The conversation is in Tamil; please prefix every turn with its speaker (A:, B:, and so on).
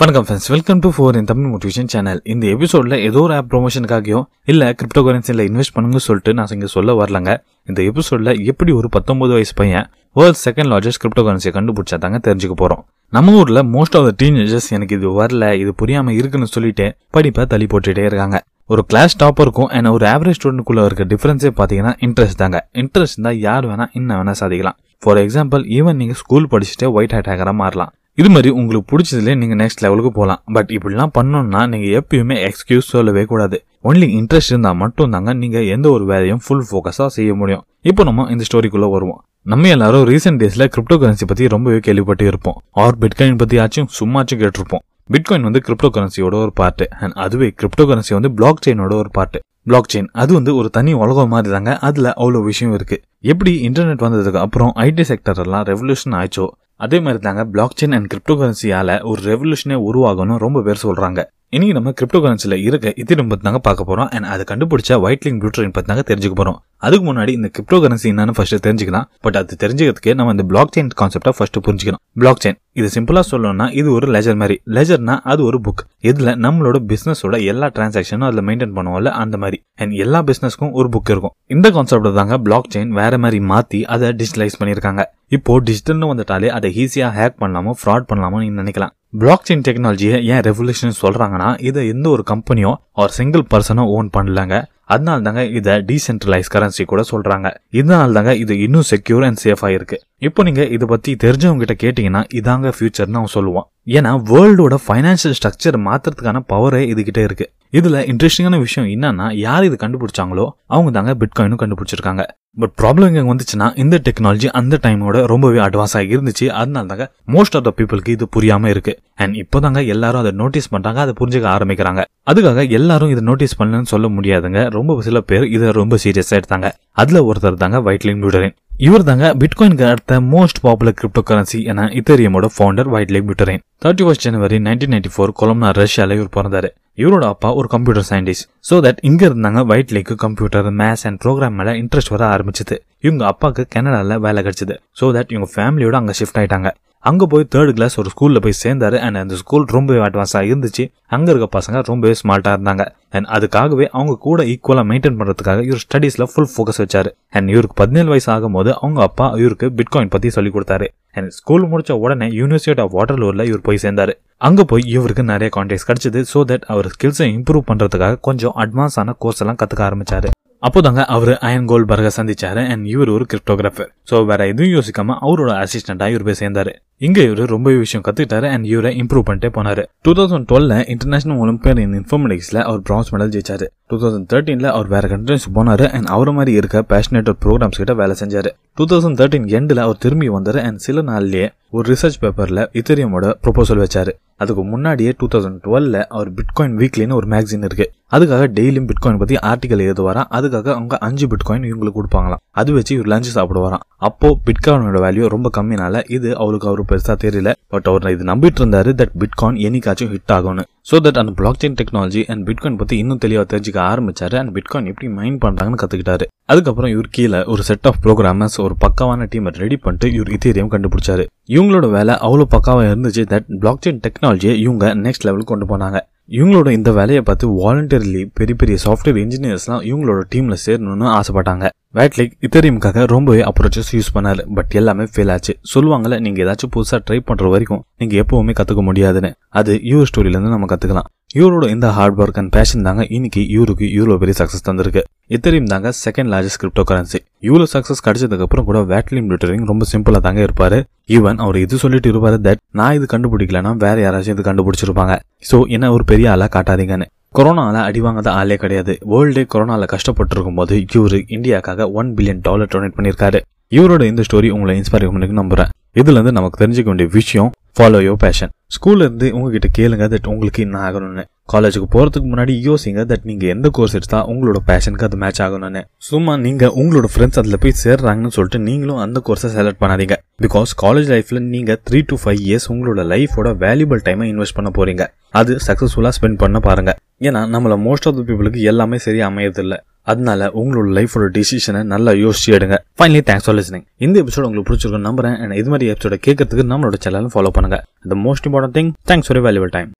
A: வணக்கம் friends welcome to four in Tamil motivation channel இந்த எபிசோட்ல ஏதோ ஒரு ஆப் ப்ரொமோஷனுக்காகியோ இல்லை கிரிப்டோ கரன்சியில் இன்வெஸ்ட் பண்ணுங்க சொல்லிட்டு நான் இங்கே சொல்ல வரலங்க. இந்த எபிசோட்ல எப்படி ஒரு பத்தொன்பது வயசு பையன் வேர்ல்ட் செகண்ட் லார்ஜஸ்ட் கிரிப்டோ கரன்சியை கண்டுபிடிச்சாதாங்க தெரிஞ்சுக்க போறோம். நம்ம ஊர்ல மோஸ்ட் ஆஃப் த டீனேஜர்ஸ் எனக்கு இது வரல இது புரியாம இருக்குன்னு சொல்லிட்டு படிப்பை தள்ளி போட்டுட்டே இருக்காங்க. ஒரு கிளாஸ் டாப்பருக்கும் அண்ட் ஒரு ஆவரேஜ் ஸ்டூடெண்ட்குள்ள இருக்க டிஃபரன்ஸே பார்த்தீங்கன்னா இன்ட்ரெஸ்ட் தாங்க. இன்ட்ரெஸ்ட் இருந்தால் யார் வேணா என்ன வேணா சாதிக்கலாம். ஃபார் எக்ஸாம்பிள் ஈவன் நீங்க ஸ்கூல் படிச்சுட்டு ஒயிட் ஹேட் ஹேக்கரா மாறலாம். இது மாதிரி உங்களுக்கு பிடிச்சதுல நீங்க நெக்ஸ்ட் லெவலுக்கு போகலாம் பட் இப்படிலாம் பண்ணணும்னா நீங்க எப்பயுமே எக்ஸ்கியூஸ் சொல்லவே கூடாது. ஒன்லி இன்ட்ரெஸ்ட் இருந்தா மட்டும் தாங்க நீங்க எந்த ஒரு வேலையும் ஃபுல் ஃபோக்கஸா செய்ய முடியும். இப்போ நம்ம இந்த ஸ்டோரிக்குள்ள வருவோம். நம்ம எல்லாரும் ரீசெண்ட் டேஸ்ல கிரிப்டோ கரன்சி பத்தி ரொம்பவே கேள்விப்பட்டு இருப்போம் ஆர் பிட்காயின் பத்தி ஆச்சும் சும்மாச்சும் கேட்டிருப்போம். பிட்காயின் வந்து கிரிப்டோ கரன்சியோட ஒரு பார்ட்டு அண்ட் அதுவே கிரிப்டோ கரன்சி வந்து பிளாக் செயினோட ஒரு பார்ட்டு பிளாக் செயின் அது வந்து ஒரு தனி உலகம் மாதிரி தாங்க. அதுல அவ்வளோ விஷயம் இருக்கு. எப்படி இன்டர்நெட் வந்ததுக்கு அப்புறம் ஐடி செக்டர் எல்லாம் ரெவல்யூஷன் ஆயிச்சோ? அதே மாதிரி தாங்க பிளாக் செயின் அண்ட் கிரிப்டோ கரன்சியால ஒரு ரெவல்யூஷனே உருவாகணும் ரொம்ப பேர் சொல்றாங்க. இன்னைக்கு நம்ம கிரிப்டோ கரன்சில இருக்க இத்திரம் பத்தி தாங்க பார்க்க போறோம். அண்ட் அதை கண்டுபிடிச்ச ஒயிட் லிங்க் பற்றி பத்தி தாங்க தெரிஞ்சுக்க போறோம். அதுக்கு முன்னாடி இந்த கிரிப்டோ கரன்சி என்னன்னு ஃபர்ஸ்ட் தெரிஞ்சுக்கலாம். பட் அது தெரிஞ்சுக்கிறதுக்கு நம்ம இந்த பிளாக் செயின் கான்செப்டை ஃபர்ஸ்ட் புரிஞ்சுக்கணும். பிளாக் செயின் இது சிம்பிளா சொல்லணும்னா இது ஒரு லெஜர் மாதிரி. லெஜர்னா அது ஒரு புக் இதுல நம்மளோட பிசினஸோட எல்லா டிரான்சாக்ஷனும் அதுல மெயின்டைன் பண்ணுவோம்ல அந்த மாதிரி. அண்ட் எல்லா பிசினஸ்க்கும் ஒரு புக் இருக்கும். இந்த கான்செப்ட் தாங்க பிளாக் செயின் வேற மாதிரி மாத்தி அதை டிஜிட்டலைஸ் பண்ணிருக்காங்க இப்போ டிஜிட்டல்னு வந்துட்டாலே அதை ஈஸியா ஹேக் பண்ணலாமோ ஃப்ராட் பண்ணலாமோ நீங்க நினைக்கலாம். பிளாக் செயின் டெக்னாலஜியை ஏன் ரெவல்யூஷன் சொல்கிறாங்கன்னா இதை எந்த ஒரு கம்பெனியோ ஒரு சிங்கிள் பர்சனோ ஓன் பண்ணலங்க. அதனால தாங்க இதை டீசென்ட்ரலைஸ் கரன்சி கூட சொல்றாங்க. இதனால தாங்க இது இன்னும் செக்யூர் அண்ட் சேஃபா இருக்கு இப்போ நீங்க இதை பத்தி தெரிஞ்சவங்க கிட்ட கேட்டீங்கன்னா இதாங்க ஃபியூச்சர்னு அவன் சொல்லுவான் ஏன்னா வேர்ல்டோட ஃபைனான்சியல் ஸ்ட்ரக்சர் மாத்துறதுக்கான பவரே இதுகிட்ட இருக்கு. இதில் இன்ட்ரெஸ்டிங்கான விஷயம் என்னன்னா யார் இது கண்டுபிடிச்சாங்களோ அவங்க தாங்க பிட்காயினும் கண்டுபிடிச்சிருக்காங்க. பட் ப்ராப்ளம் இங்கே வந்துச்சுன்னா இந்த டெக்னாலஜி அந்த டைமோட ரொம்பவே அட்வான்ஸ் ஆகி இருந்துச்சு. அதனால தாங்க மோஸ்ட் ஆஃப் த பீப்புளுக்கு இது புரியாம இருக்கு. அண்ட் இப்போ தாங்க எல்லாரும் அதை நோட்டீஸ் பண்றாங்க அதை புரிஞ்சுக்க ஆரம்பிக்கிறாங்க. அதுக்காக எல்லாரும் இதை நோட்டீஸ் பண்ணலன்னு சொல்ல முடியாதுங்க. ரொம்ப சில பேர் இதை ரொம்ப சீரியஸா எடுத்தாங்க. அதுல ஒருத்தர் தாங்க வைட்லிங் பியூடரின் இவர் தாங்க பிட்காயினுக்கு அடுத்த மோஸ்ட் பாப்புலர் கிரிப்டோ கரன்சி என இத்தேரியமோட founder Vitalik Buterin thirty first January nineteen ninety four Kolomna ரஷ்யால இவர் பிறந்தாரு. இவரோட அப்பா ஒரு கம்ப்யூட்டர் சயின்டிஸ்ட் ஸோ தட் இங்க இருந்தாங்க வைட் லேக்கு கம்ப்யூட்டர் மேத்ஸ் அண்ட் ப்ரோக்ராம் மேல இன்ட்ரெஸ்ட் வர ஆரம்பிச்சது. இவங்க அப்பாவுக்கு கனடால வேலை கிடைச்சது. ஸோ தட் இவங்க ஃபேமிலியோட அங்க ஷிஃப்ட் ஆயிட்டாங்க. அங்கே போய் தேர்ட் கிளாஸ் ஒரு ஸ்கூலில் போய் சேர்ந்தாரு. அண்ட் அந்த ஸ்கூல் ரொம்பவே அட்வான்ஸாக இருந்துச்சு. அங்கே இருக்க பசங்க ரொம்பவே ஸ்மார்ட்டாக இருந்தாங்க. அண்ட் அதுக்காகவே அவங்க கூட ஈக்குவலாக மெயின்டைன் பண்ணுறதுக்காக இவர் ஸ்டடீஸில் ஃபுல் ஃபோக்கஸ் வச்சார். அண்ட் இவருக்கு பதினேழு வயசு ஆகும் போது அவங்க அப்பா இவருக்கு பிட்காயின் பற்றி சொல்லி கொடுத்தாரு. அண்ட் ஸ்கூல் முடிச்ச உடனே யூனிவர்சிட்டி ஆஃப் வாட்டர்லூரில் இவர் போய் சேர்ந்தார். அங்கே போய் இவருக்கு நிறைய கான்டாக்ட்ஸ் கிடைச்சது. ஸோ தட் அவர் ஸ்கில்ஸை இம்ப்ரூவ் பண்ணுறதுக்காக கொஞ்சம் அட்வான்ஸான கோர்ஸ் எல்லாம் கற்றுக்க ஆரம்பிச்சாரு. அப்போதாங்க அவர் அயன் கோல்ட் பர்க சந்திச்சாரு. அண்ட் இவர் ஒரு கிரிப்டோகிராஃபர் ஸோ வேற எதுவும் யோசிக்காம அவரோட அசிஸ்டண்டாக இவர் போய் சேர்ந்தாரு. இங்க இவர் ரொம்ப விஷயம் கத்துக்கிட்டாரு அண்ட் இவரை இம்ப்ரூவ் பண்ணிட்டே போனாரு. டூ தௌசண்ட் டுவெல்ல இன்டர்நேஷனல் ஒலிம்பியன் இன் இன்ஃபர்மேட்டிக்ஸ்ல அவர் பிரான்ஸ் மெடல் ஜெயிச்சாரு. டூ தௌசண்ட் தேர்ட்டீன்ல அவர் வேற கண்ட்ரிஸ் போனாரு அண்ட் அவர் மாதிரி இருக்க பேஷனேட் ப்ரோக்ராம்ஸ் கிட்ட வேலை செஞ்சாரு. டூ தௌசண்ட் தேர்ட்டின் எண்டில் அவர் திரும்பி வந்தாரு அண்ட் சில நாள்லயே ஒரு ரிசர்ச் பேப்பர்ல இத்தரியமோட ப்ரொபோசல் வச்சாரு. அதுக்கு முன்னாடியே டூ தௌசண்ட் டுவெல்ல அவர் பிட்காயின் வீக்லின்னு ஒரு மேக்சின் இருக்கு. அதுக்காக டெய்லியும் பிட்காயின் பத்தி ஆர்டிகல் எழுதுவாராம் அதுக்காக அவங்க அஞ்சு பிட்காயின் இவங்களுக்கு கொடுப்பாங்களாம். அது வச்சு இவர் லஞ்ச் சாப்பிடுவாராம். அப்போ பிட்காயினோட வேல்யூ ரொம்ப கம்மினால இது அவருக்கு அவர் பெருசா தெரியல. பட் அவர் இது நம்பிட்டு இருந்தாரு தட் பிட்காயின் என்னைக்காச்சும் ஹிட் ஆகும்னு. ஸோ தட் அந்த blockchain technology and bitcoin பத்தி இன்னும் தெளிவாக தெரிஞ்சுக்க ஆரம்பிச்சாரு அண்ட் பிட்காயின் எப்படி மைண்ட் பண்றாங்கன்னு கத்துக்கிட்டாரு. அதுக்கப்புறம் இவர் கீழே ஒரு செட் ஆஃப் ப்ரோக்ராமர்ஸ் ஒரு பக்காவான டீமை ரெடி பண்ணிட்டு இவர் இத்தீரியம் கண்டுபிடிச்சாரு. இவங்களோட வேலை அவ்வளோ பக்காவா இருந்துச்சு தட் பிளாக் செயின் டெக்னாலஜியை இவங்க நெக்ஸ்ட் லெவலுக்கு கொண்டு போனாங்க. இவங்களோட இந்த வேலையை பார்த்து வாலண்டியர்லி பெரிய பெரிய சாஃப்ட்வேர் இன்ஜினியர்ஸ்லாம் இவங்களோட டீம்ல சேரணும்னு ஆசைப்பட்டாங்க. வேட்லிக் இத்தரியும்காக ரொம்பவே அப்ரோச்சஸ் யூஸ் பண்ணாரு. பட் எல்லாமே ஃபெயில் ஆச்சு. சொல்லுவாங்கல்ல நீங்க ஏதாச்சும் புதுசா ட்ரை பண்ற வரைக்கும் நீங்க எப்பவுமே கத்துக்க முடியாதுன்னு. அது யூஎஸ் ஸ்டோரியில இருந்து நம்ம கத்துக்கலாம். இவரோட இந்த ஹார்ட் ஒர்க் அண்ட் பேஷன் தாங்க இன்னைக்கு இவருக்கு இவ்வளோ பெரிய சக்சஸ் தந்திருக்கு. இத்தனையும் தாங்க செகண்ட் லார்ஜஸ்ட் கிரிப்டோ கரன்சி இவ்வளோ சக்சஸ் கிடைச்சதுக்கு அப்புறம் கூட வேட்லிம் லிட்டரிங் ரொம்ப சிம்பிளா தாங்க இருப்பாரு. ஈவன் அவர் இது சொல்லிட்டு இருப்பாரு தட் நான் இது கண்டுபிடிக்கலன்னா வேற யாராச்சும் இது கண்டுபிடிச்சிருப்பாங்க. சோ என்ன ஒரு பெரிய ஆளா காட்டாதீங்கன்னு. கொரோனால அடி வாங்காத ஆளே கிடையாது. வேர்ல்டே கொரோனால கஷ்டப்பட்டு இருக்கும்போது இவரு இந்தியாக்காக ஒன் பில்லியன் டாலர் டொனேட் பண்ணியிருக்காரு. இவரோட இந்த ஸ்டோரி உங்களை இன்ஸ்பயர் பண்ணி நம்புறேன். இதுல இருந்து நமக்கு தெரிஞ்சுக்க வேண்டிய விஷயம் ஃபாலோ யோ பேஷன் ஸ்கூல்லேருந்து உங்ககிட்ட கேளுங்க தட் உங்களுக்கு என்ன ஆகணும்னு. காலேஜுக்கு போகிறதுக்கு முன்னாடி யோசிங்க தட் நீங்கள் எந்த கோர்ஸ் எடுத்தால் உங்களோட பேஷனுக்கு அது மேட்ச் ஆகணும்னு. சும்மா நீங்கள் உங்களோட ஃப்ரெண்ட்ஸ் அதில் போய் சேர்றாங்கன்னு சொல்லிட்டு நீங்களும் அந்த கோர்ஸை செலக்ட் பண்ணாதீங்க. பிகாஸ் காலேஜ் லைஃப்பில் நீங்கள் த்ரீ டு ஃபைவ் இயர்ஸ் உங்களோட லைஃபோட வேல்யூபிள் டைமை இன்வெஸ்ட் பண்ண போகிறீங்க அது சக்ஸஸ்ஃபுல்லாக ஸ்பெண்ட் பண்ண பாருங்கள் ஏன்னா நம்மளை மோஸ்ட் ஆஃப் த பீப்புளுக்கு எல்லாமே சரியாக அமையறதில்லை. அதனால உங்களோட லைஃபோட டிசிஷனை நல்லா யோசிச்சு எடுங்க. ஃபைனலி தேங்க்ஸ் ஃபார் லிசனிங் இந்த எபிசோட் உங்களுக்கு பிடிச்சிருக்கும் நம்புறேன். இது மாதிரி எபிசோட கேட்கறதுக்கு நம்மளோட சேனலும் ஃபாலோ பண்ணுங்க. The most important thing thanks for valuable time